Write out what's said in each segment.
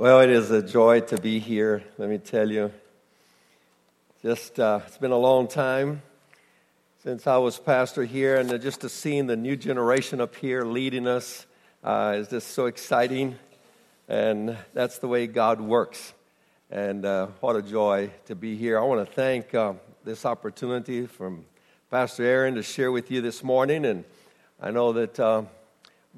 Well, it is a joy to be here, let me tell you. Just, uh, it's been a long time since I was pastor here, and just to see the new generation up here leading us uh, is just so exciting. And that's the way God works. And uh, what a joy to be here. I want to thank uh, this opportunity from Pastor Aaron to share with you this morning. And I know that uh,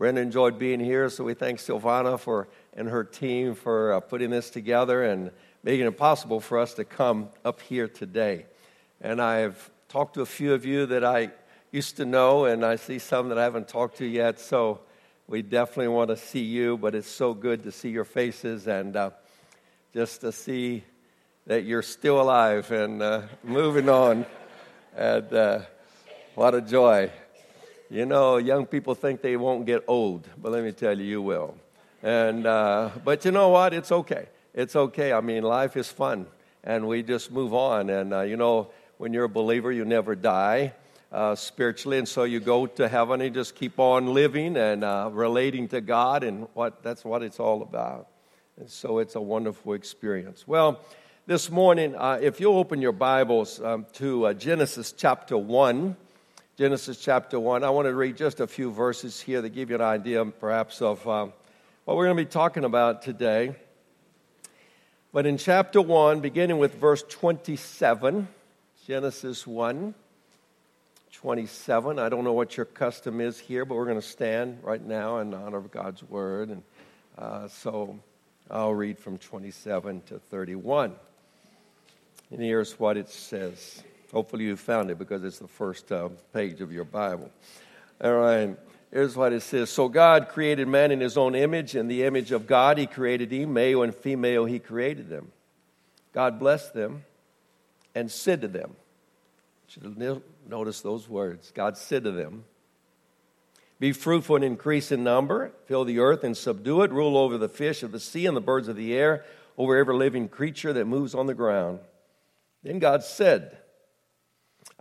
Brenda enjoyed being here, so we thank Silvana for and her team for uh, putting this together and making it possible for us to come up here today. And I've talked to a few of you that I used to know, and I see some that I haven't talked to yet. So we definitely want to see you, but it's so good to see your faces and uh, just to see that you're still alive and uh, moving on. And uh, what a joy. You know, young people think they won't get old, but let me tell you, you will. And, uh, but you know what? It's okay. It's okay. I mean, life is fun, and we just move on. And, uh, you know, when you're a believer, you never die uh, spiritually, and so you go to heaven and just keep on living and uh, relating to God, and what, that's what it's all about. And so it's a wonderful experience. Well, this morning, uh, if you open your Bibles um, to uh, Genesis chapter 1, Genesis chapter 1, I want to read just a few verses here that give you an idea, perhaps, of um, what we're going to be talking about today. But in chapter 1, beginning with verse 27, Genesis 1, 27. I don't know what your custom is here, but we're going to stand right now in honor of God's word. And uh, so I'll read from 27 to 31. And here's what it says. Hopefully, you found it because it's the first uh, page of your Bible. All right. Here's what it says So God created man in his own image. In the image of God, he created him. Male and female, he created them. God blessed them and said to them, notice those words. God said to them, Be fruitful and increase in number, fill the earth and subdue it, rule over the fish of the sea and the birds of the air, over every living creature that moves on the ground. Then God said,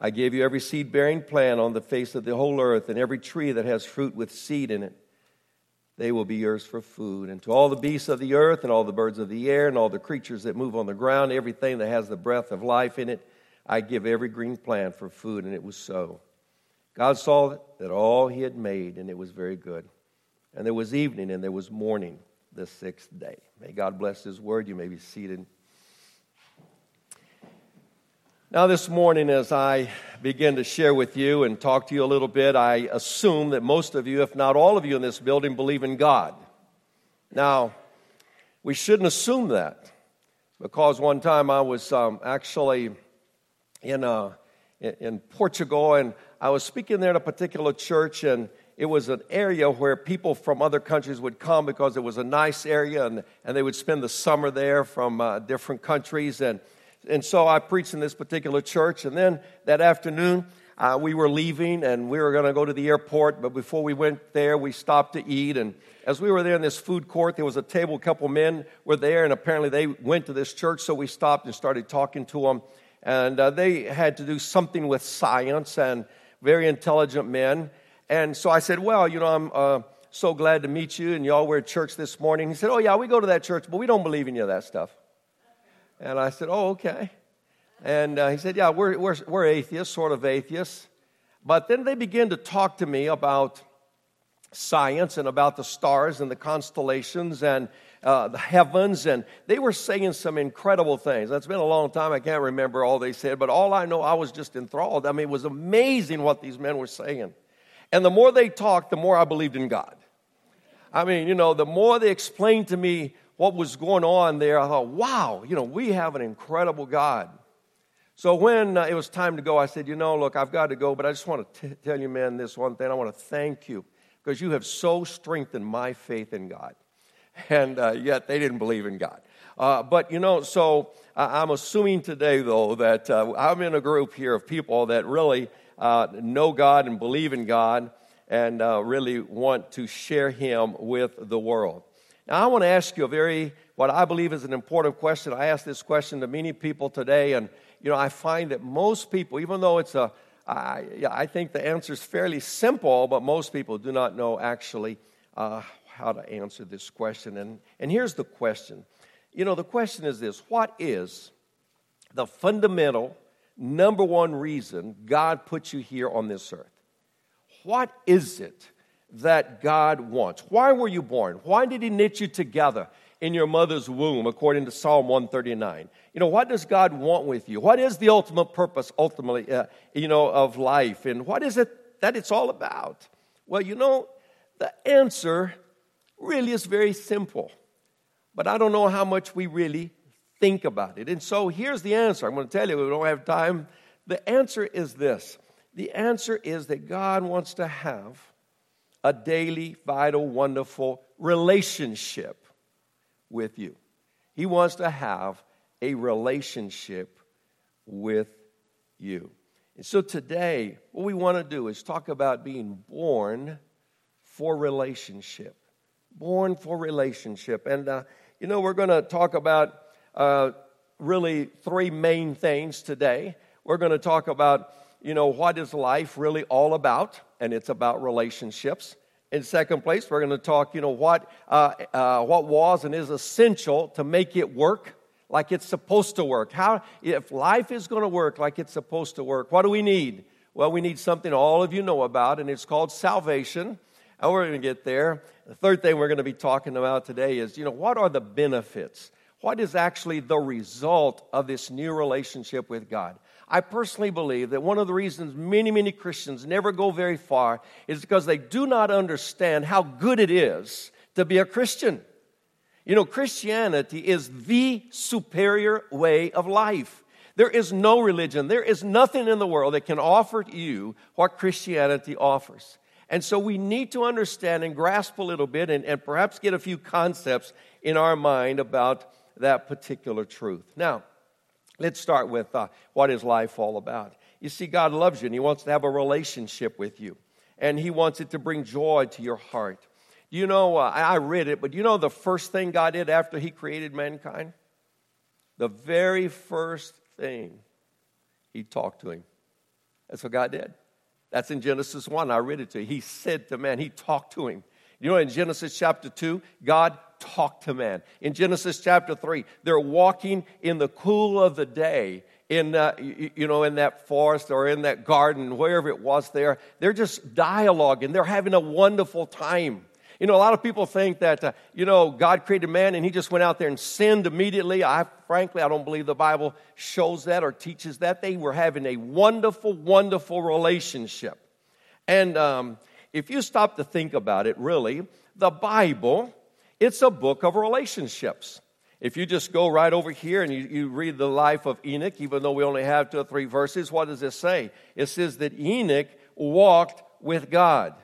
I gave you every seed bearing plant on the face of the whole earth, and every tree that has fruit with seed in it. They will be yours for food. And to all the beasts of the earth, and all the birds of the air, and all the creatures that move on the ground, everything that has the breath of life in it, I give every green plant for food. And it was so. God saw that all he had made, and it was very good. And there was evening, and there was morning the sixth day. May God bless his word. You may be seated. Now, this morning, as I begin to share with you and talk to you a little bit, I assume that most of you, if not all of you in this building, believe in God. Now, we shouldn't assume that because one time I was um, actually in, uh, in Portugal and I was speaking there at a particular church, and it was an area where people from other countries would come because it was a nice area and, and they would spend the summer there from uh, different countries. And and so I preached in this particular church. And then that afternoon, uh, we were leaving and we were going to go to the airport. But before we went there, we stopped to eat. And as we were there in this food court, there was a table, a couple men were there, and apparently they went to this church. So we stopped and started talking to them. And uh, they had to do something with science and very intelligent men. And so I said, Well, you know, I'm uh, so glad to meet you, and y'all were at church this morning. He said, Oh, yeah, we go to that church, but we don't believe any of that stuff. And I said, Oh, okay. And uh, he said, Yeah, we're, we're, we're atheists, sort of atheists. But then they began to talk to me about science and about the stars and the constellations and uh, the heavens. And they were saying some incredible things. That's been a long time. I can't remember all they said. But all I know, I was just enthralled. I mean, it was amazing what these men were saying. And the more they talked, the more I believed in God. I mean, you know, the more they explained to me what was going on there, I thought, wow, you know, we have an incredible God. So when uh, it was time to go, I said, you know, look, I've got to go, but I just want to t- tell you, man, this one thing. I want to thank you because you have so strengthened my faith in God. And uh, yet they didn't believe in God. Uh, but, you know, so I'm assuming today, though, that uh, I'm in a group here of people that really uh, know God and believe in God and uh, really want to share Him with the world. Now, I want to ask you a very, what I believe is an important question. I ask this question to many people today, and, you know, I find that most people, even though it's a, I, I think the answer is fairly simple, but most people do not know actually uh, how to answer this question. And, and here's the question you know, the question is this What is the fundamental number one reason God put you here on this earth? What is it that God wants? Why were you born? Why did He knit you together in your mother's womb, according to Psalm 139? You know, what does God want with you? What is the ultimate purpose, ultimately, uh, you know, of life? And what is it that it's all about? Well, you know, the answer really is very simple, but I don't know how much we really think about it. And so here's the answer. I'm going to tell you, we don't have time. The answer is this the answer is that God wants to have a daily, vital, wonderful relationship with you. He wants to have a relationship with you. And so today, what we want to do is talk about being born for relationship. Born for relationship. And, uh, you know, we're going to talk about uh, really three main things today. We're going to talk about, you know, what is life really all about, and it's about relationships. In second place, we're going to talk, you know, what, uh, uh, what was and is essential to make it work like it's supposed to work. How, if life is going to work like it's supposed to work, what do we need? Well, we need something all of you know about, and it's called salvation. And we're going to get there. The third thing we're going to be talking about today is, you know, what are the benefits? what is actually the result of this new relationship with God? I personally believe that one of the reasons many, many Christians never go very far is because they do not understand how good it is to be a Christian. You know, Christianity is the superior way of life. There is no religion, there is nothing in the world that can offer you what Christianity offers. And so we need to understand and grasp a little bit and, and perhaps get a few concepts in our mind about that particular truth. Now, let's start with uh, what is life all about. You see, God loves you and He wants to have a relationship with you, and He wants it to bring joy to your heart. You know, uh, I read it, but you know the first thing God did after He created mankind? The very first thing, He talked to him. That's what God did. That's in Genesis 1. I read it to you. He said to man, He talked to him. You know, in Genesis chapter 2, God talked to man. In Genesis chapter 3, they're walking in the cool of the day in, uh, you know, in that forest or in that garden, wherever it was there. They're just dialoguing. They're having a wonderful time. You know, a lot of people think that, uh, you know, God created man and he just went out there and sinned immediately. I, frankly, I don't believe the Bible shows that or teaches that. They were having a wonderful, wonderful relationship. And um, if you stop to think about it, really, the Bible, it's a book of relationships. If you just go right over here and you, you read the life of Enoch, even though we only have two or three verses, what does it say? It says that Enoch walked with God.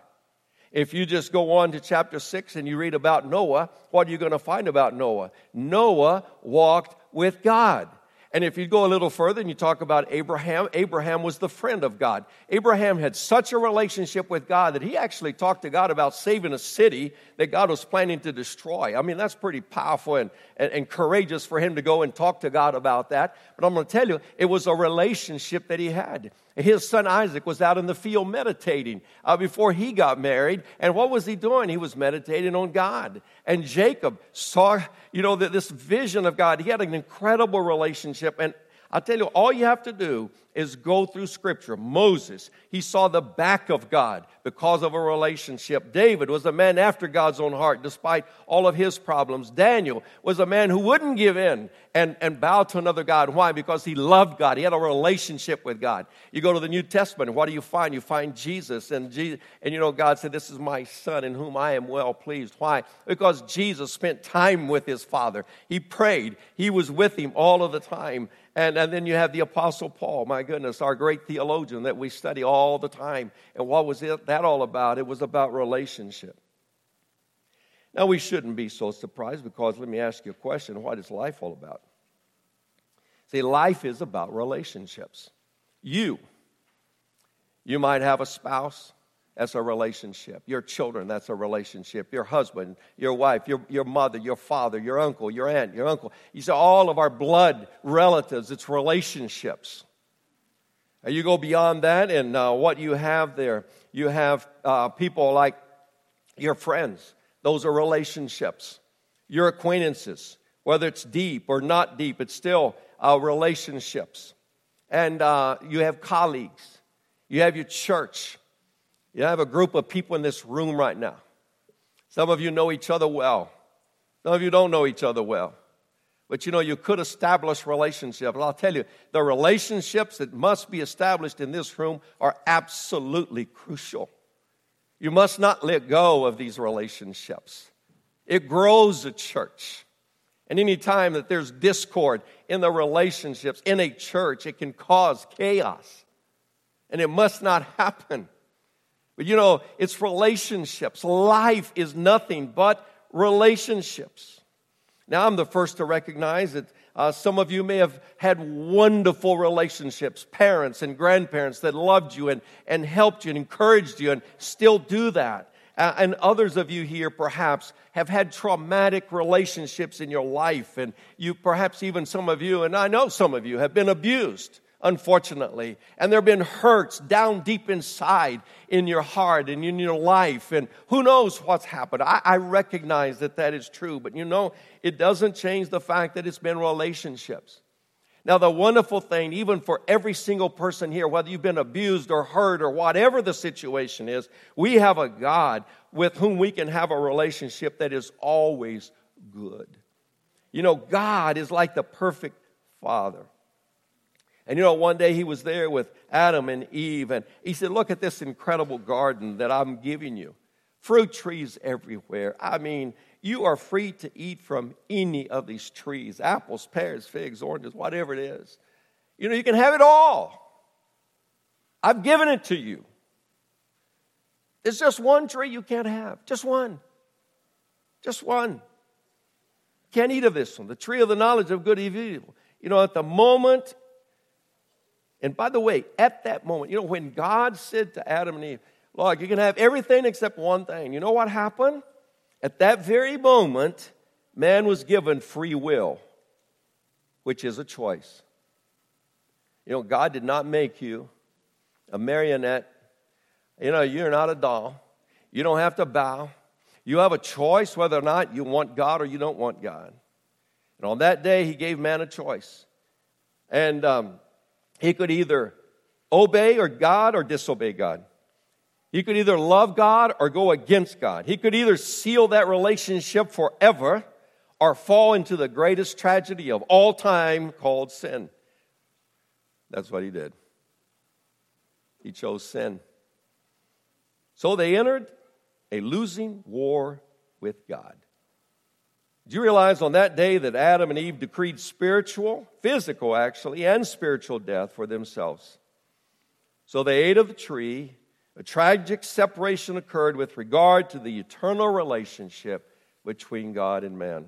If you just go on to chapter 6 and you read about Noah, what are you going to find about Noah? Noah walked with God. And if you go a little further and you talk about Abraham, Abraham was the friend of God. Abraham had such a relationship with God that he actually talked to God about saving a city that God was planning to destroy. I mean, that's pretty powerful and, and, and courageous for him to go and talk to God about that. But I'm going to tell you, it was a relationship that he had. His son Isaac was out in the field meditating uh, before he got married. And what was he doing? He was meditating on God. And Jacob saw, you know, this vision of God. He had an incredible relationship. And I tell you, all you have to do is go through Scripture. Moses, he saw the back of God because of a relationship. David was a man after God's own heart, despite all of his problems. Daniel was a man who wouldn't give in and, and bow to another God. Why? Because he loved God. He had a relationship with God. You go to the New Testament, what do you find? You find Jesus. And, Jesus, and you know, God said, This is my son in whom I am well pleased. Why? Because Jesus spent time with his Father. He prayed, he was with him all of the time. And, and then you have the Apostle Paul, my goodness, our great theologian that we study all the time. And what was it, that all about? It was about relationship. Now, we shouldn't be so surprised because let me ask you a question what is life all about? See, life is about relationships. You, you might have a spouse, that's a relationship. Your children, that's a relationship. Your husband, your wife, your, your mother, your father, your uncle, your aunt, your uncle. You see, all of our blood relatives, it's relationships. You go beyond that, and uh, what you have there, you have uh, people like your friends, those are relationships. Your acquaintances, whether it's deep or not deep, it's still uh, relationships. And uh, you have colleagues, you have your church, you have a group of people in this room right now. Some of you know each other well, some of you don't know each other well. But you know, you could establish relationships. And I'll tell you, the relationships that must be established in this room are absolutely crucial. You must not let go of these relationships. It grows a church. And any time that there's discord in the relationships in a church, it can cause chaos. And it must not happen. But you know, it's relationships. Life is nothing but relationships. Now, I'm the first to recognize that uh, some of you may have had wonderful relationships, parents and grandparents that loved you and, and helped you and encouraged you and still do that. Uh, and others of you here perhaps have had traumatic relationships in your life, and you perhaps even some of you, and I know some of you, have been abused unfortunately. And there have been hurts down deep inside in your heart and in your life. And who knows what's happened. I, I, recognize that that is true. But you know, it doesn't change the fact that it's been relationships. Now, the wonderful thing, even for every single person here, whether you've been abused or hurt or whatever the situation is, we have a God with whom we can have a relationship that is always good. You know, God is like the perfect Father. And you know, one day he was there with Adam and Eve, and he said, Look at this incredible garden that I'm giving you. Fruit trees everywhere. I mean, you are free to eat from any of these trees apples, pears, figs, oranges, whatever it is. You know, you can have it all. I've given it to you. It's just one tree you can't have, just one. Just one. Can't eat of this one, the tree of the knowledge of good and evil. You know, at the moment and by the way, at that moment, you know, when God said to Adam and Eve, Lord, you can have everything except one thing, you know what happened? At that very moment, man was given free will, which is a choice. You know, God did not make you a marionette. You know, you're not a doll. You don't have to bow. You have a choice whether or not you want God or you don't want God. And on that day, He gave man a choice. And um, he could either obey or God or disobey God. He could either love God or go against God. He could either seal that relationship forever or fall into the greatest tragedy of all time called sin. That's what he did. He chose sin. So they entered a losing war with God. Do you realize on that day that Adam and Eve decreed spiritual, physical actually, and spiritual death for themselves? So they ate of the tree. A tragic separation occurred with regard to the eternal relationship between God and man.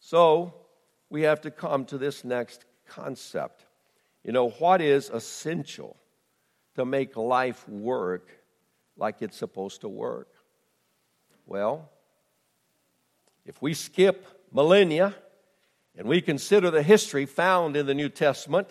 So we have to come to this next concept. You know, what is essential to make life work like it's supposed to work? Well, if we skip millennia and we consider the history found in the New Testament,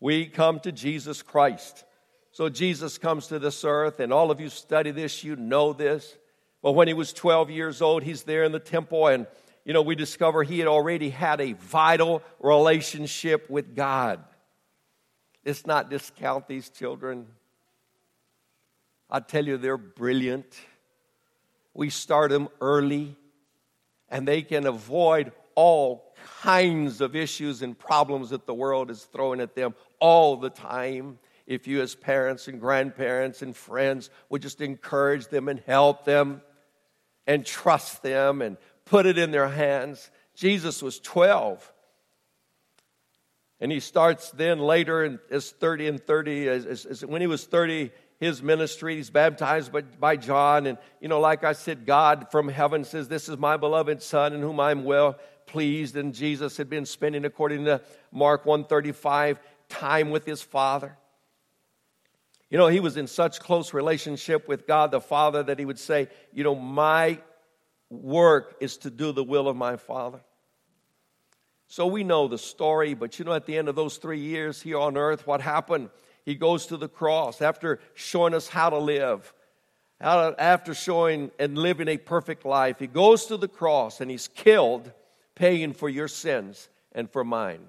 we come to Jesus Christ. So Jesus comes to this earth, and all of you study this, you know this. But when he was 12 years old, he's there in the temple, and you know, we discover he had already had a vital relationship with God. Let's not discount these children. I tell you, they're brilliant. We start them early and they can avoid all kinds of issues and problems that the world is throwing at them all the time. If you, as parents and grandparents and friends, would just encourage them and help them and trust them and put it in their hands. Jesus was 12. And he starts then later in as 30 and 30, as, as, as when he was 30, his ministry. He's baptized by, by John. And, you know, like I said, God from heaven says, This is my beloved Son in whom I'm well pleased. And Jesus had been spending, according to Mark 135, time with his Father. You know, he was in such close relationship with God the Father that he would say, You know, my work is to do the will of my Father. So we know the story, but you know, at the end of those three years here on earth, what happened? He goes to the cross after showing us how to live. after showing and living a perfect life, he goes to the cross and he's killed, paying for your sins and for mine.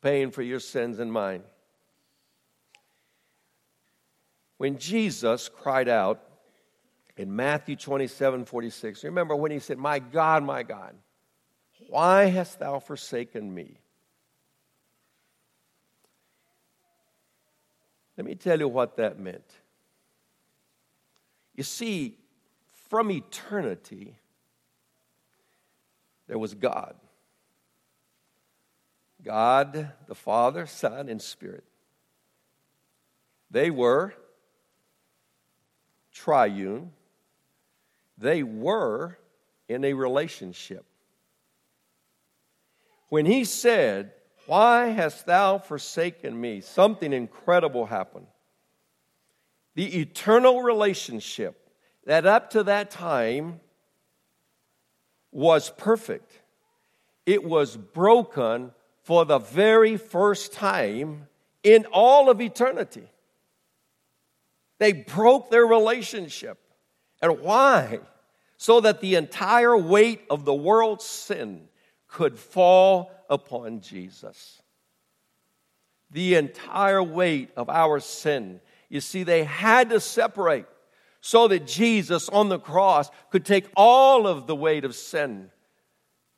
Paying for your sins and mine. When Jesus cried out in Matthew 27 46, remember when he said, My God, my God, why hast thou forsaken me? Let me tell you what that meant. You see, from eternity, there was God. God, the Father, Son, and Spirit. They were triune. They were in a relationship. When he said, Why hast thou forsaken me? Something incredible happened the eternal relationship that up to that time was perfect. It was broken for the very first time in all of eternity. They broke their relationship. And why? So that the entire weight of the world's sin could fall upon Jesus. The entire weight of our sin you see, they had to separate so that Jesus on the cross could take all of the weight of sin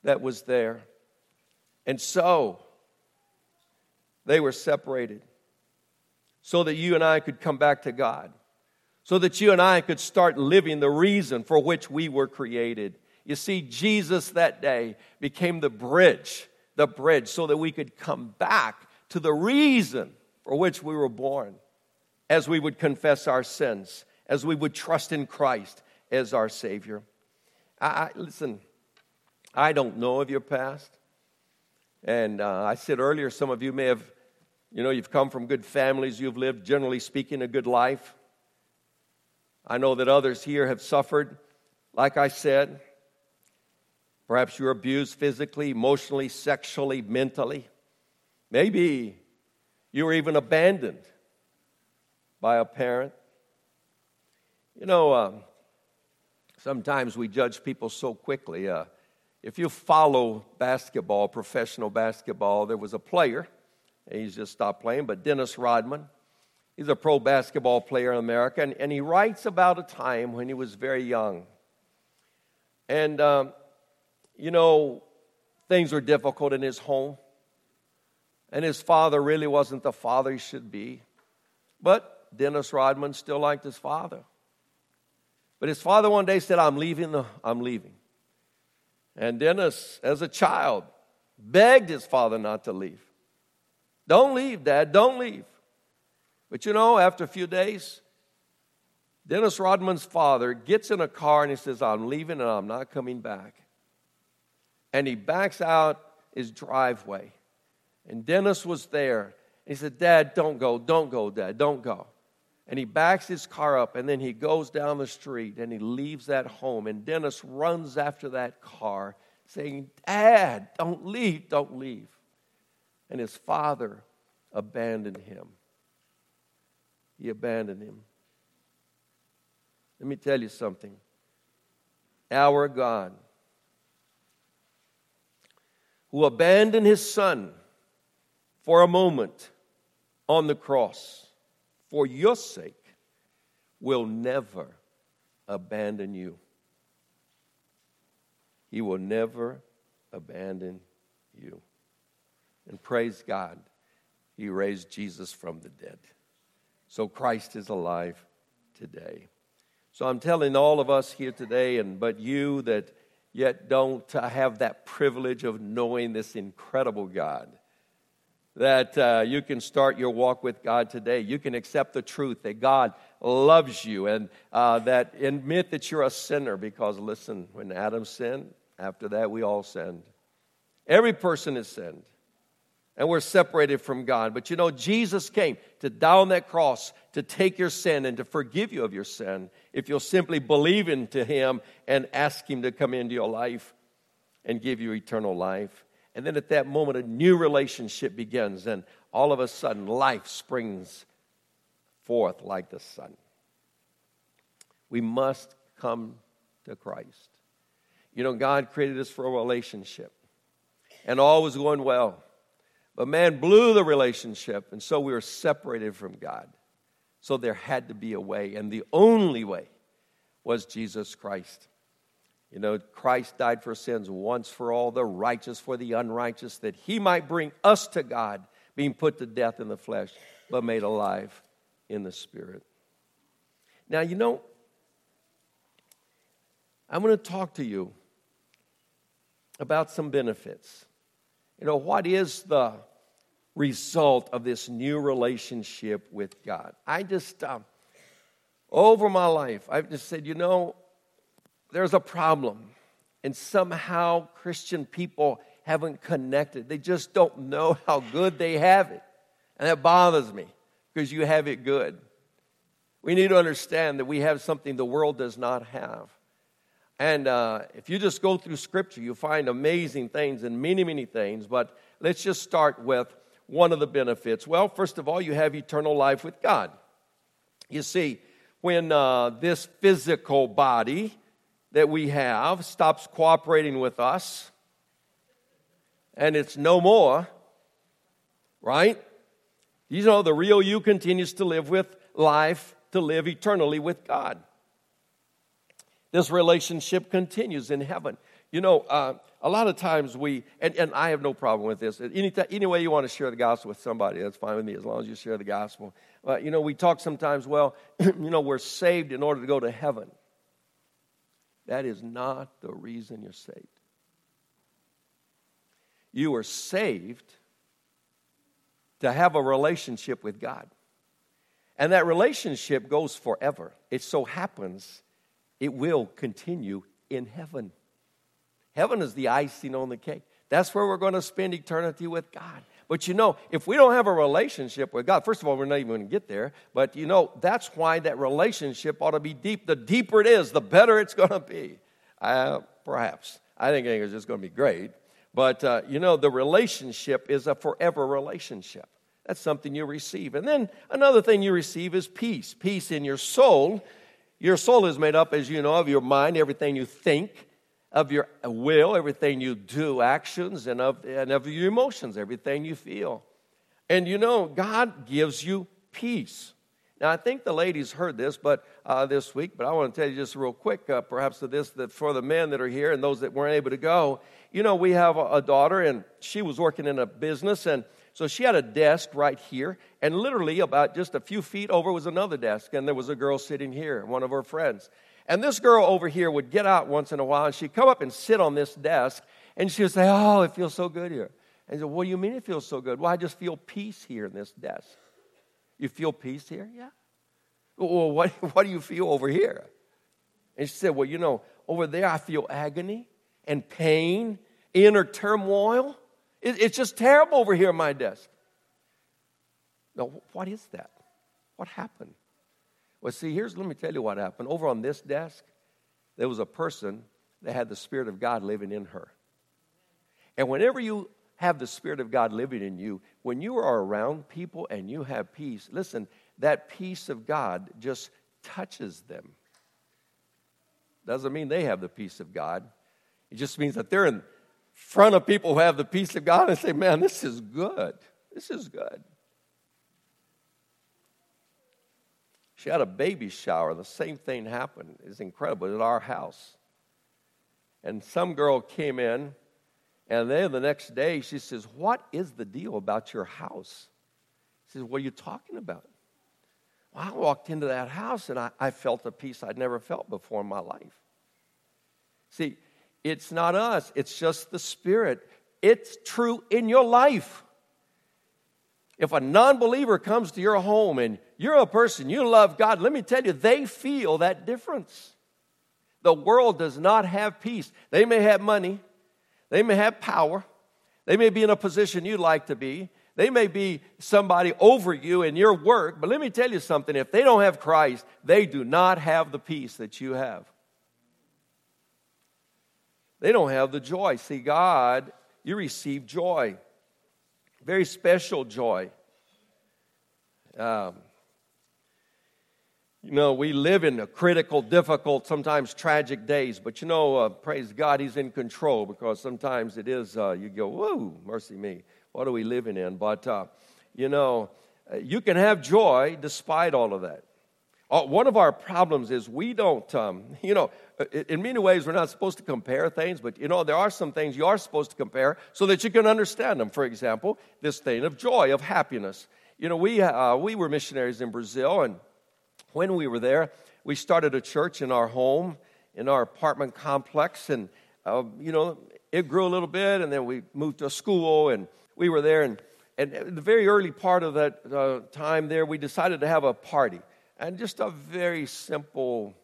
that was there. And so they were separated so that you and I could come back to God, so that you and I could start living the reason for which we were created. You see, Jesus that day became the bridge, the bridge, so that we could come back to the reason for which we were born as we would confess our sins, as we would trust in Christ as our Savior. I, listen, I don't know of your past. And uh, I said earlier, some of you may have, you know, you've come from good families, you've lived, generally speaking, a good life. I know that others here have suffered, like I said. Perhaps you were abused physically, emotionally, sexually, mentally. Maybe you were even abandoned by a parent. You know, um, sometimes we judge people so quickly. Uh, if you follow basketball, professional basketball, there was a player, he's just stopped playing, but Dennis Rodman. He's a pro basketball player in America, and, and he writes about a time when he was very young. And, um, you know, things were difficult in his home, and his father really wasn't the father he should be. But Dennis Rodman still liked his father. But his father one day said, I'm leaving, the, I'm leaving. And Dennis, as a child, begged his father not to leave. Don't leave, Dad, don't leave. But you know, after a few days, Dennis Rodman's father gets in a car and he says, I'm leaving and I'm not coming back. And he backs out his driveway. And Dennis was there. He said, Dad, don't go, don't go, Dad, don't go. And he backs his car up and then he goes down the street and he leaves that home. And dennis runs after that car saying dad don't leave don't leave. And his father abandoned him. He abandoned him. Let me tell you something. Our god who abandoned his son for a moment on the cross for your sake, will never abandon you. He will never abandon you. And praise God, He raised Jesus from the dead. So Christ is alive today. So I'm telling all of us here today, and but you that yet don't have that privilege of knowing this incredible God that uh, you can start your walk with God today. You can accept the truth that God loves you and uh, that admit that you're a sinner because, listen, when Adam sinned, after that we all sinned. Every person has sinned and we're separated from God. But you know, Jesus came to die on that cross to take your sin and to forgive you of your sin if you'll simply believe into Him and ask Him to come into your life and give you eternal life. And then at that moment, a new relationship begins, and all of a sudden, life springs forth like the sun. We must come to Christ. You know, God created us for a relationship, and all was going well. But man blew the relationship, and so we were separated from God. So there had to be a way, and the only way was Jesus Christ. You know, Christ died for sins once for all, the righteous for the unrighteous, that he might bring us to God, being put to death in the flesh, but made alive in the spirit. Now, you know, I'm going to talk to you about some benefits. You know, what is the result of this new relationship with God? I just, uh, over my life, I've just said, you know, there's a problem. And somehow Christian people haven't connected. They just don't know how good they have it. And that bothers me because you have it good. We need to understand that we have something the world does not have. And uh, if you just go through Scripture, you find amazing things and many, many things. But let's just start with one of the benefits. Well, first of all, you have eternal life with God. You see, when uh, this physical body that we have stops cooperating with us and it's no more, right? You know, the real you continues to live with life, to live eternally with God. This relationship continues in heaven. You know, uh, a lot of times we, and, and I have no problem with this. Any, any way you want to share the gospel with somebody, that's fine with me as long as you share the gospel. Uh, you know, we talk sometimes, well, you know, we're saved in order to go to heaven. That is not the reason you're saved. You are saved to have a relationship with God. And that relationship goes forever. It so happens it will continue in heaven. Heaven is the icing on the cake. That's where we're going to spend eternity with God. But you know, if we don't have a relationship with God, first of all, we're not even going to get there. But you know, that's why that relationship ought to be deep. The deeper it is, the better it's going to be. Uh, perhaps. I think it's just going to be great. But uh, you know, the relationship is a forever relationship. That's something you receive. And then another thing you receive is peace peace in your soul your soul is made up, as you know, of your mind, everything you think, of your will, everything you do, actions, and of, and of your emotions, everything you feel. And you know, God gives you peace. Now, I think the ladies heard this, but uh, this week. But I want to tell you just real quick, uh, perhaps to this, that for the men that are here and those that weren't able to go, you know, we have a, a daughter, and she was working in a business, and so she had a desk right here, and literally about just a few feet over was another desk, and there was a girl sitting here, one of her friends. And this girl over here would get out once in a while, and she'd come up and sit on this desk, and she would say, Oh, it feels so good here. And I said, What do you mean it feels so good? Well, I just feel peace here in this desk. You feel peace here? Yeah. Well, what, what do you feel over here? And she said, Well, you know, over there I feel agony and pain, inner turmoil. It, it's just terrible over here at my desk. Now, what is that? What happened? Well, see, here's, let me tell you what happened. Over on this desk, there was a person that had the Spirit of God living in her. And whenever you have the Spirit of God living in you, when you are around people and you have peace, listen, that peace of God just touches them. Doesn't mean they have the peace of God. It just means that they're in front of people who have the peace of God and say, man, this is good. This is good. She had a baby shower. The same thing happened. It's incredible at our house. And some girl came in, and then the next day she says, What is the deal about your house? She says, What are you talking about? Well, I walked into that house and I, I felt a peace I'd never felt before in my life. See, it's not us, it's just the Spirit. It's true in your life. If a non believer comes to your home and you're a person, you love God, let me tell you, they feel that difference. The world does not have peace. They may have money, they may have power, they may be in a position you'd like to be, they may be somebody over you in your work, but let me tell you something if they don't have Christ, they do not have the peace that you have. They don't have the joy. See, God, you receive joy, very special joy. Um, You know, we live in critical, difficult, sometimes tragic days, but you know, uh, praise God, He's in control because sometimes it is, uh, you go, whoa, mercy me, what are we living in? But, uh, you know, uh, you can have joy despite all of that. Uh, one of our problems is we don't, um, you know, uh, in many ways we're not supposed to compare things, but you know, there are some things you are supposed to compare so that you can understand them. For example, this thing of joy, of happiness. You know, we, we were missionaries in Brazil, and when we were there, we started a church in our home, in our apartment complex, and uh, you know, it grew a little bit, and then we moved to a school, and we were there, and and the very early part of that uh, time there, we decided to have a party, and just a very simple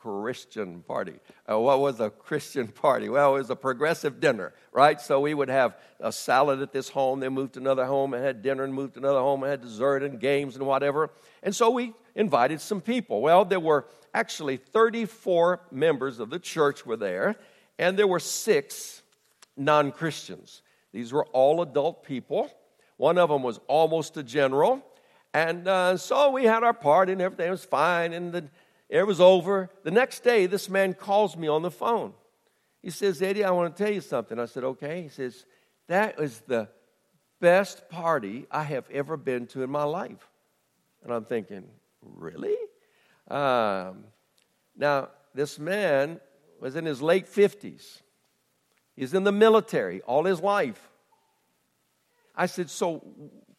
Christian party. Uh, what was a Christian party? Well, it was a progressive dinner, right? So we would have a salad at this home, then moved to another home and had dinner, and moved to another home and had dessert and games and whatever. And so we invited some people. Well, there were actually 34 members of the church were there, and there were six non Christians. These were all adult people. One of them was almost a general. And uh, so we had our party, and everything was fine. And the it was over. The next day, this man calls me on the phone. He says, Eddie, I want to tell you something. I said, okay. He says, that is the best party I have ever been to in my life. And I'm thinking, really? Um, now, this man was in his late 50s. He's in the military all his life. I said, so,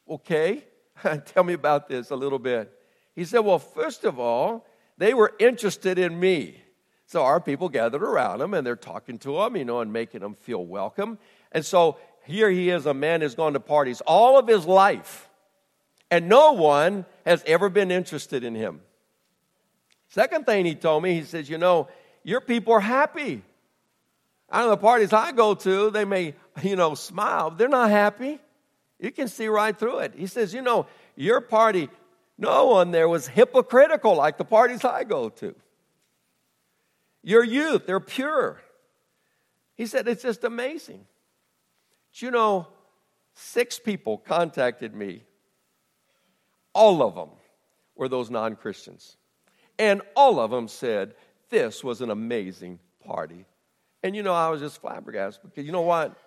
okay, tell me about this a little bit. He said, well, first of all, they were interested in me. So our people gathered around him and they're talking to him, you know, and making him feel welcome. And so here he is, a man who's gone to parties all of his life, and no one has ever been interested in him. Second thing he told me, he says, You know, your people are happy. Out of the parties I go to, they may, you know, smile. They're not happy. You can see right through it. He says, You know, your party, no one there was hypocritical like the parties I go to. Your youth, they're pure. He said, It's just amazing. But you know, six people contacted me. All of them were those non Christians. And all of them said, This was an amazing party. And you know, I was just flabbergasted because you know what?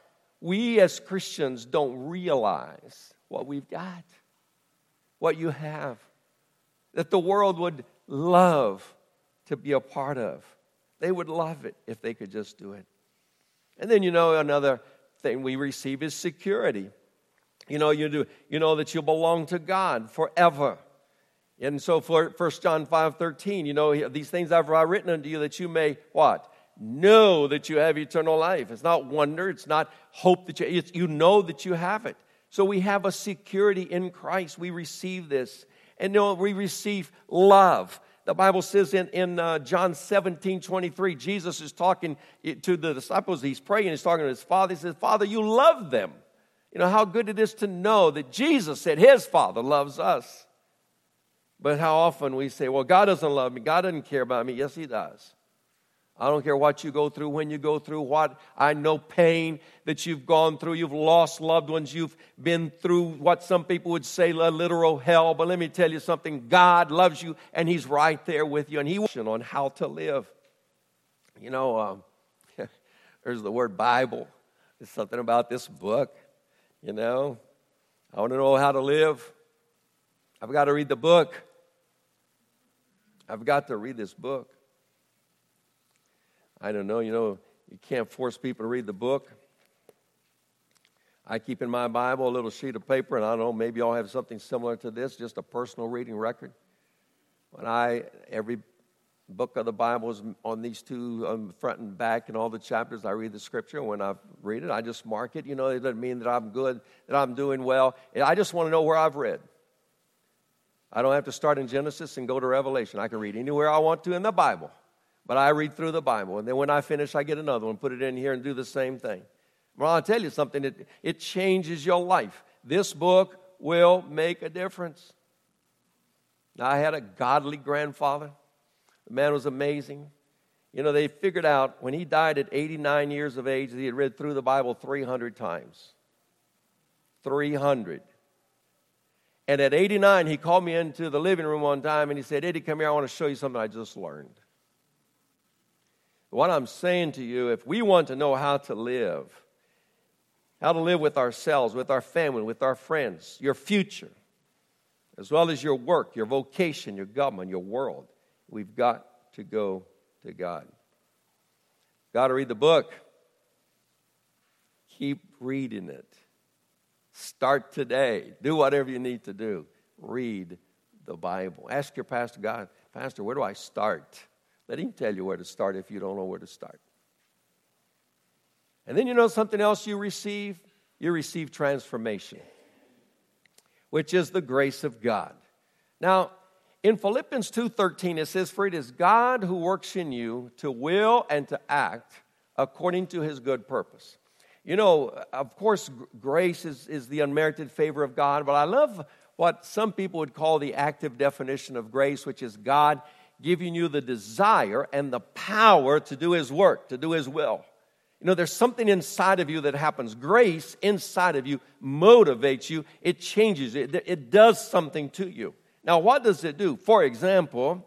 We as Christians don't realize what we've got what you have, that the world would love to be a part of. They would love it if they could just do it. And then, you know, another thing we receive is security. You know, you, do, you know that you belong to God forever. And so for 1 John 5 13, you know, these things I've written unto you that you may what? Know that you have eternal life. It's not wonder, it's not hope that you, you know that you have it. So we have a security in Christ. We receive this. And you know, we receive love. The Bible says in, in uh, John 17, 23, Jesus is talking to the disciples. He's praying. He's talking to his father. He says, Father, you love them. You know how good it is to know that Jesus said his Father loves us. But how often we say, well, God doesn't love me. God doesn't care about me. Yes, he does. I don't care what you go through, when you go through, what I know pain that you've gone through. You've lost loved ones. You've been through what some people would say a literal hell. But let me tell you something God loves you and He's right there with you and He wants you on how to live. You know, um, there's the word Bible. There's something about this book. You know, I want to know how to live. I've got to read the book. I've got to read this book. I don't know, you know, you can't force people to read the book. I keep in my Bible a little sheet of paper, and I don't know, maybe y'all have something similar to this, just a personal reading record. When I, every book of the Bible is on these two, um, front and back, and all the chapters, I read the scripture. When I read it, I just mark it. You know, it doesn't mean that I'm good, that I'm doing well. I just want to know where I've read. I don't have to start in Genesis and go to Revelation. I can read anywhere I want to in the Bible. But I read through the Bible, and then when I finish, I get another one, put it in here, and do the same thing. Well, I'll tell you something, it, it changes your life. This book will make a difference. Now, I had a godly grandfather. The man was amazing. You know, they figured out when he died at 89 years of age that he had read through the Bible 300 times. 300. And at 89, he called me into the living room one time and he said, Eddie, come here. I want to show you something I just learned. What I'm saying to you, if we want to know how to live, how to live with ourselves, with our family, with our friends, your future, as well as your work, your vocation, your government, your world, we've got to go to God. Got to read the book. Keep reading it. Start today. Do whatever you need to do. Read the Bible. Ask your pastor, God, Pastor, where do I start? Let him tell you where to start if you don't know where to start. And then you know something else you receive? You receive transformation, which is the grace of God. Now, in Philippians 2:13 it says for it is God who works in you to will and to act according to his good purpose. You know, of course grace is, is the unmerited favor of God, but I love what some people would call the active definition of grace, which is God giving you the desire and the power to do his work, to do his will. You know, there's something inside of you that happens. Grace inside of you motivates you, it changes, it, it does something to you. Now, what does it do? For example,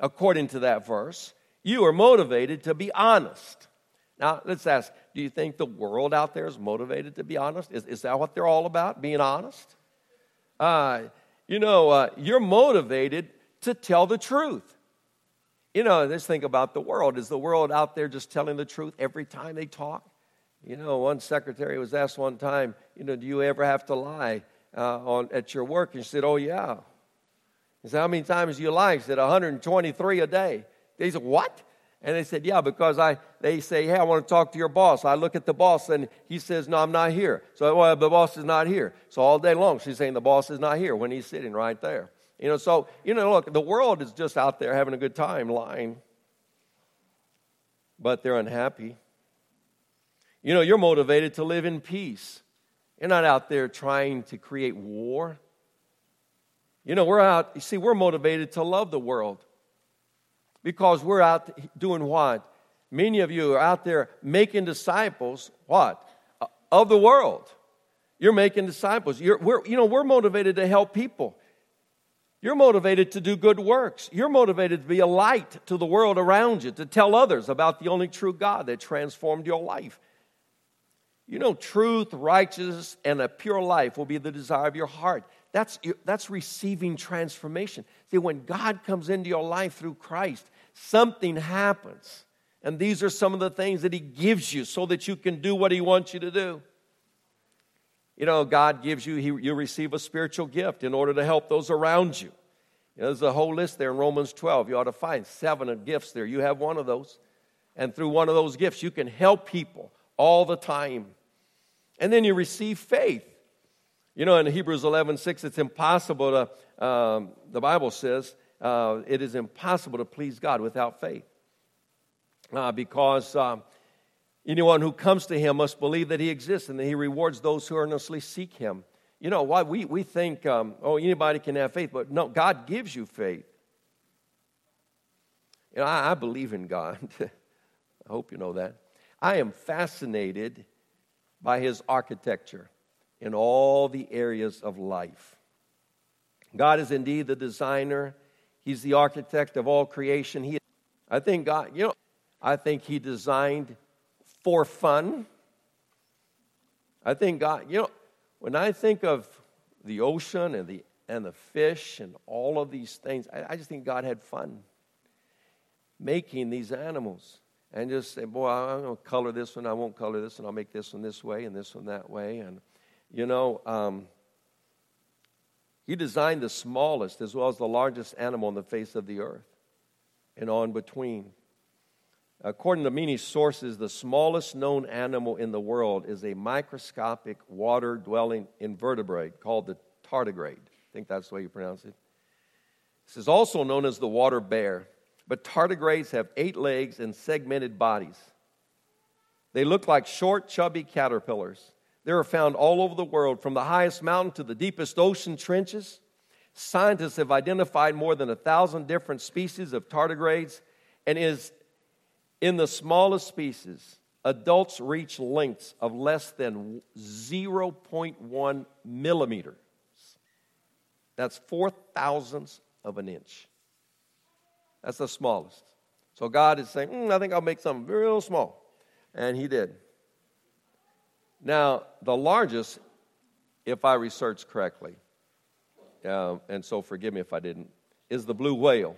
according to that verse, you are motivated to be honest. Now, let's ask do you think the world out there is motivated to be honest? Is, is that what they're all about, being honest? Uh, you know, uh, you're motivated to tell the truth. You know, let's think about the world. Is the world out there just telling the truth every time they talk? You know, one secretary was asked one time, you know, do you ever have to lie uh, on, at your work? And she said, oh, yeah. He said, How many times do you lie? She said, 123 a day. They said, What? And they said, Yeah, because I they say, Hey, I want to talk to your boss. I look at the boss and he says, No, I'm not here. So well, the boss is not here. So all day long she's saying the boss is not here when he's sitting right there. You know, so you know, look, the world is just out there having a good time lying. But they're unhappy. You know, you're motivated to live in peace. You're not out there trying to create war. You know, we're out, you see, we're motivated to love the world because we're out doing what? Many of you are out there making disciples, what? Of the world. You're making disciples. You're, we're, you know, we're motivated to help people. You're motivated to do good works. You're motivated to be a light to the world around you, to tell others about the only true God that transformed your life. You know, truth, righteousness, and a pure life will be the desire of your heart. That's, that's receiving transformation. See, when God comes into your life through Christ, something happens. And these are some of the things that He gives you so that you can do what He wants you to do. You know, God gives you, he, you receive a spiritual gift in order to help those around you. you know, there's a whole list there in Romans 12. You ought to find seven gifts there. You have one of those. And through one of those gifts, you can help people all the time. And then you receive faith. You know, in Hebrews 11 6, it's impossible to, um, the Bible says, uh, it is impossible to please God without faith. Uh, because um, anyone who comes to Him must believe that He exists and that He rewards those who earnestly seek Him. You know, why we, we think, um, oh, anybody can have faith, but no, God gives you faith. You know, I, I believe in God. I hope you know that. I am fascinated by His architecture in all the areas of life. God is indeed the designer, He's the architect of all creation. He, I think God, you know, I think He designed for fun. I think God, you know, when I think of the ocean and the and the fish and all of these things, I, I just think God had fun making these animals and just say, boy, I'm going to color this one, I won't color this one, I'll make this one this way and this one that way. And you know, um, he designed the smallest as well as the largest animal on the face of the earth and on between. According to many sources, the smallest known animal in the world is a microscopic water dwelling invertebrate called the tardigrade. I think that's the way you pronounce it. This is also known as the water bear, but tardigrades have eight legs and segmented bodies. They look like short, chubby caterpillars. They are found all over the world, from the highest mountain to the deepest ocean trenches. Scientists have identified more than a thousand different species of tardigrades, and is in the smallest species, adults reach lengths of less than 0.1 millimeters. That's four thousandths of an inch. That's the smallest. So God is saying, mm, I think I'll make something real small. And He did. Now, the largest, if I researched correctly, uh, and so forgive me if I didn't, is the blue whale.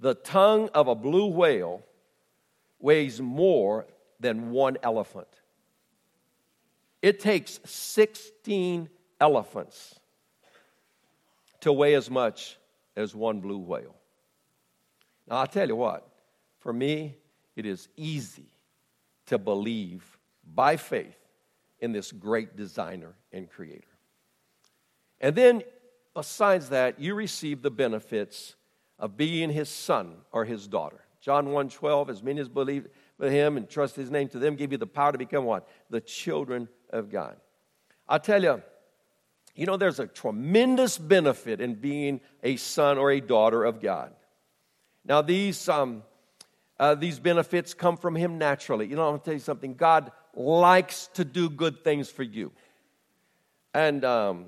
The tongue of a blue whale weighs more than one elephant. It takes 16 elephants to weigh as much as one blue whale. Now, I'll tell you what, for me, it is easy to believe by faith in this great designer and creator. And then, besides that, you receive the benefits of being his son or his daughter. John 1:12, as many as believe him and trust his name to them, give you the power to become what? The children of God. I'll tell you, you know, there's a tremendous benefit in being a son or a daughter of God. Now, these, um, uh, these benefits come from Him naturally. You know, I'm going to tell you something. God likes to do good things for you. And, um,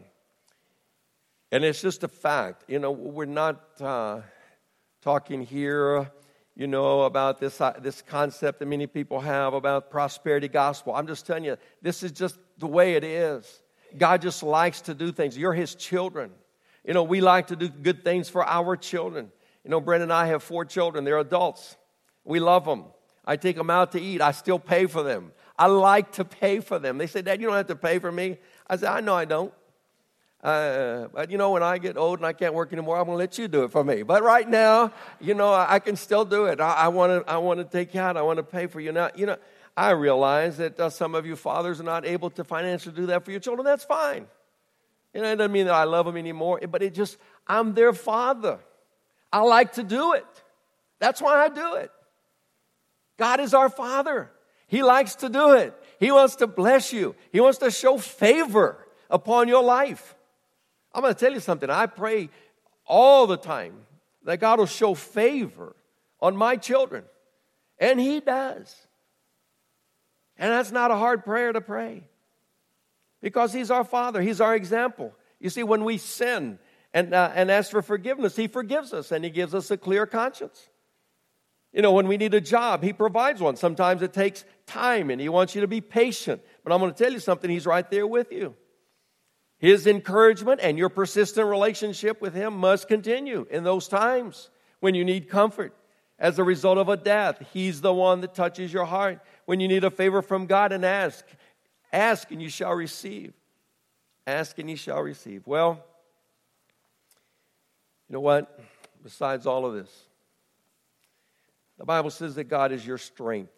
and it's just a fact. You know, we're not uh, talking here, you know, about this, uh, this concept that many people have about prosperity gospel. I'm just telling you, this is just the way it is. God just likes to do things. You're His children. You know, we like to do good things for our children. You know, Brenda and I have four children. They're adults. We love them. I take them out to eat. I still pay for them. I like to pay for them. They say, Dad, you don't have to pay for me. I said, I know I don't. Uh, but you know, when I get old and I can't work anymore, I'm going to let you do it for me. But right now, you know, I, I can still do it. I want to. I want to take you out. I want to pay for you. Now, you know, I realize that uh, some of you fathers are not able to financially do that for your children. That's fine. You know, it doesn't mean that I love them anymore, but it just I'm their father. I like to do it. That's why I do it. God is our Father. He likes to do it. He wants to bless you. He wants to show favor upon your life. I'm going to tell you something. I pray all the time that God will show favor on my children. And He does. And that's not a hard prayer to pray because He's our Father, He's our example. You see, when we sin, and, uh, and ask for forgiveness. He forgives us and He gives us a clear conscience. You know, when we need a job, He provides one. Sometimes it takes time and He wants you to be patient. But I'm going to tell you something, He's right there with you. His encouragement and your persistent relationship with Him must continue in those times when you need comfort. As a result of a death, He's the one that touches your heart. When you need a favor from God and ask, ask and you shall receive. Ask and you shall receive. Well, you know what? Besides all of this, the Bible says that God is your strength.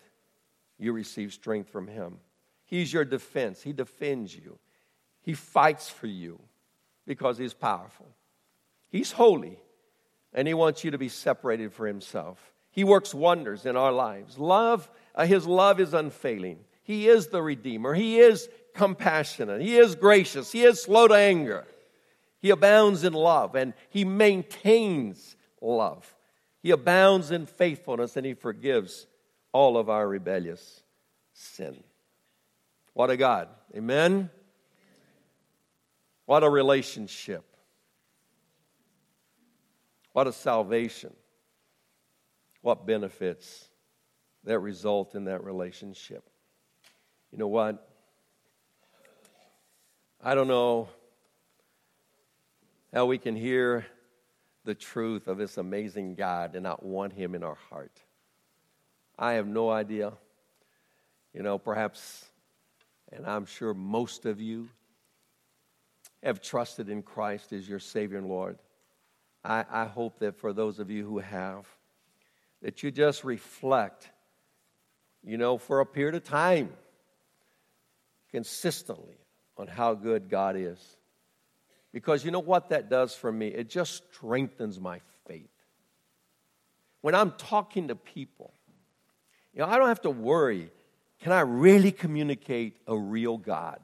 You receive strength from Him. He's your defense. He defends you. He fights for you because He's powerful. He's holy, and He wants you to be separated for Himself. He works wonders in our lives. Love, uh, His love is unfailing. He is the Redeemer. He is compassionate. He is gracious. He is slow to anger. He abounds in love and he maintains love. He abounds in faithfulness and he forgives all of our rebellious sin. What a God. Amen. What a relationship. What a salvation. What benefits that result in that relationship. You know what? I don't know how we can hear the truth of this amazing God and not want Him in our heart. I have no idea. You know, perhaps, and I'm sure most of you have trusted in Christ as your Savior and Lord. I, I hope that for those of you who have, that you just reflect, you know, for a period of time, consistently on how good God is. Because you know what that does for me? It just strengthens my faith. When I'm talking to people, you know, I don't have to worry can I really communicate a real God?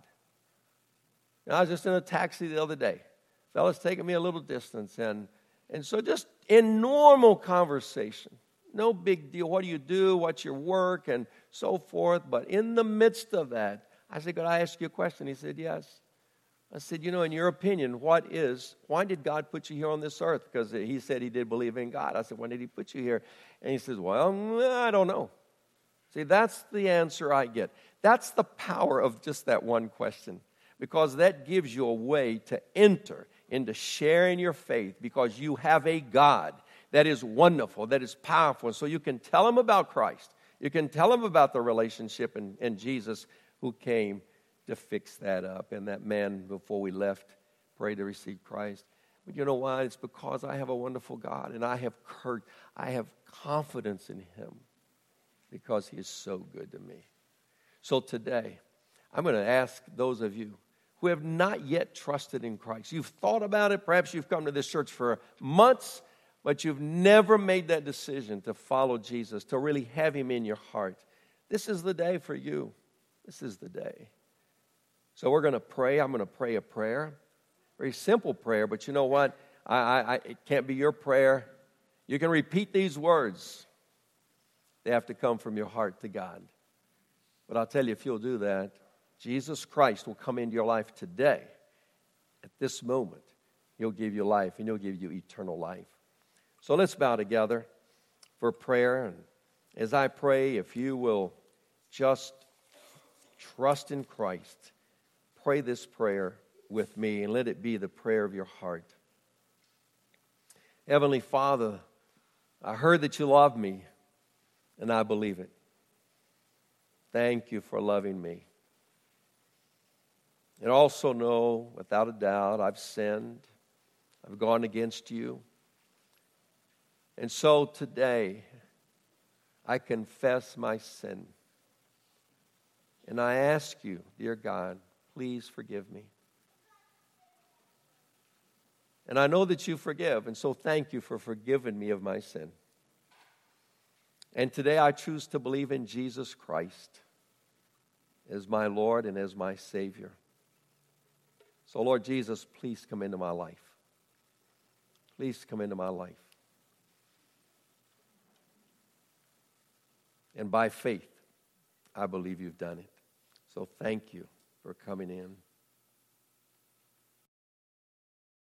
Know, I was just in a taxi the other day. Fella's taking me a little distance, and, and so just in normal conversation, no big deal. What do you do? What's your work? And so forth. But in the midst of that, I said, Could I ask you a question? He said, Yes. I said, You know, in your opinion, what is, why did God put you here on this earth? Because he said he did believe in God. I said, When did he put you here? And he says, Well, mm, I don't know. See, that's the answer I get. That's the power of just that one question, because that gives you a way to enter into sharing your faith because you have a God that is wonderful, that is powerful. So you can tell him about Christ. You can tell him about the relationship and, and Jesus who came to fix that up. And that man, before we left, prayed to receive Christ. But you know why? It's because I have a wonderful God and I have, cur- I have confidence in him because he is so good to me. So today, I'm going to ask those of you who have not yet trusted in Christ. You've thought about it. Perhaps you've come to this church for months, but you've never made that decision to follow Jesus, to really have him in your heart. This is the day for you. This is the day. So we're going to pray. I'm going to pray a prayer. Very simple prayer, but you know what? I, I, it can't be your prayer. You can repeat these words. They have to come from your heart to God. But I'll tell you, if you'll do that, Jesus Christ will come into your life today, at this moment. He'll give you life, and He'll give you eternal life. So let's bow together for prayer. And as I pray, if you will just trust in Christ, pray this prayer with me, and let it be the prayer of your heart. Heavenly Father, I heard that you love me, and I believe it. Thank you for loving me. And also know, without a doubt, I've sinned, I've gone against you. And so today, I confess my sin. And I ask you, dear God, please forgive me. And I know that you forgive, and so thank you for forgiving me of my sin. And today I choose to believe in Jesus Christ as my Lord and as my Savior. So, Lord Jesus, please come into my life. Please come into my life. And by faith, I believe you've done it. So thank you for coming in.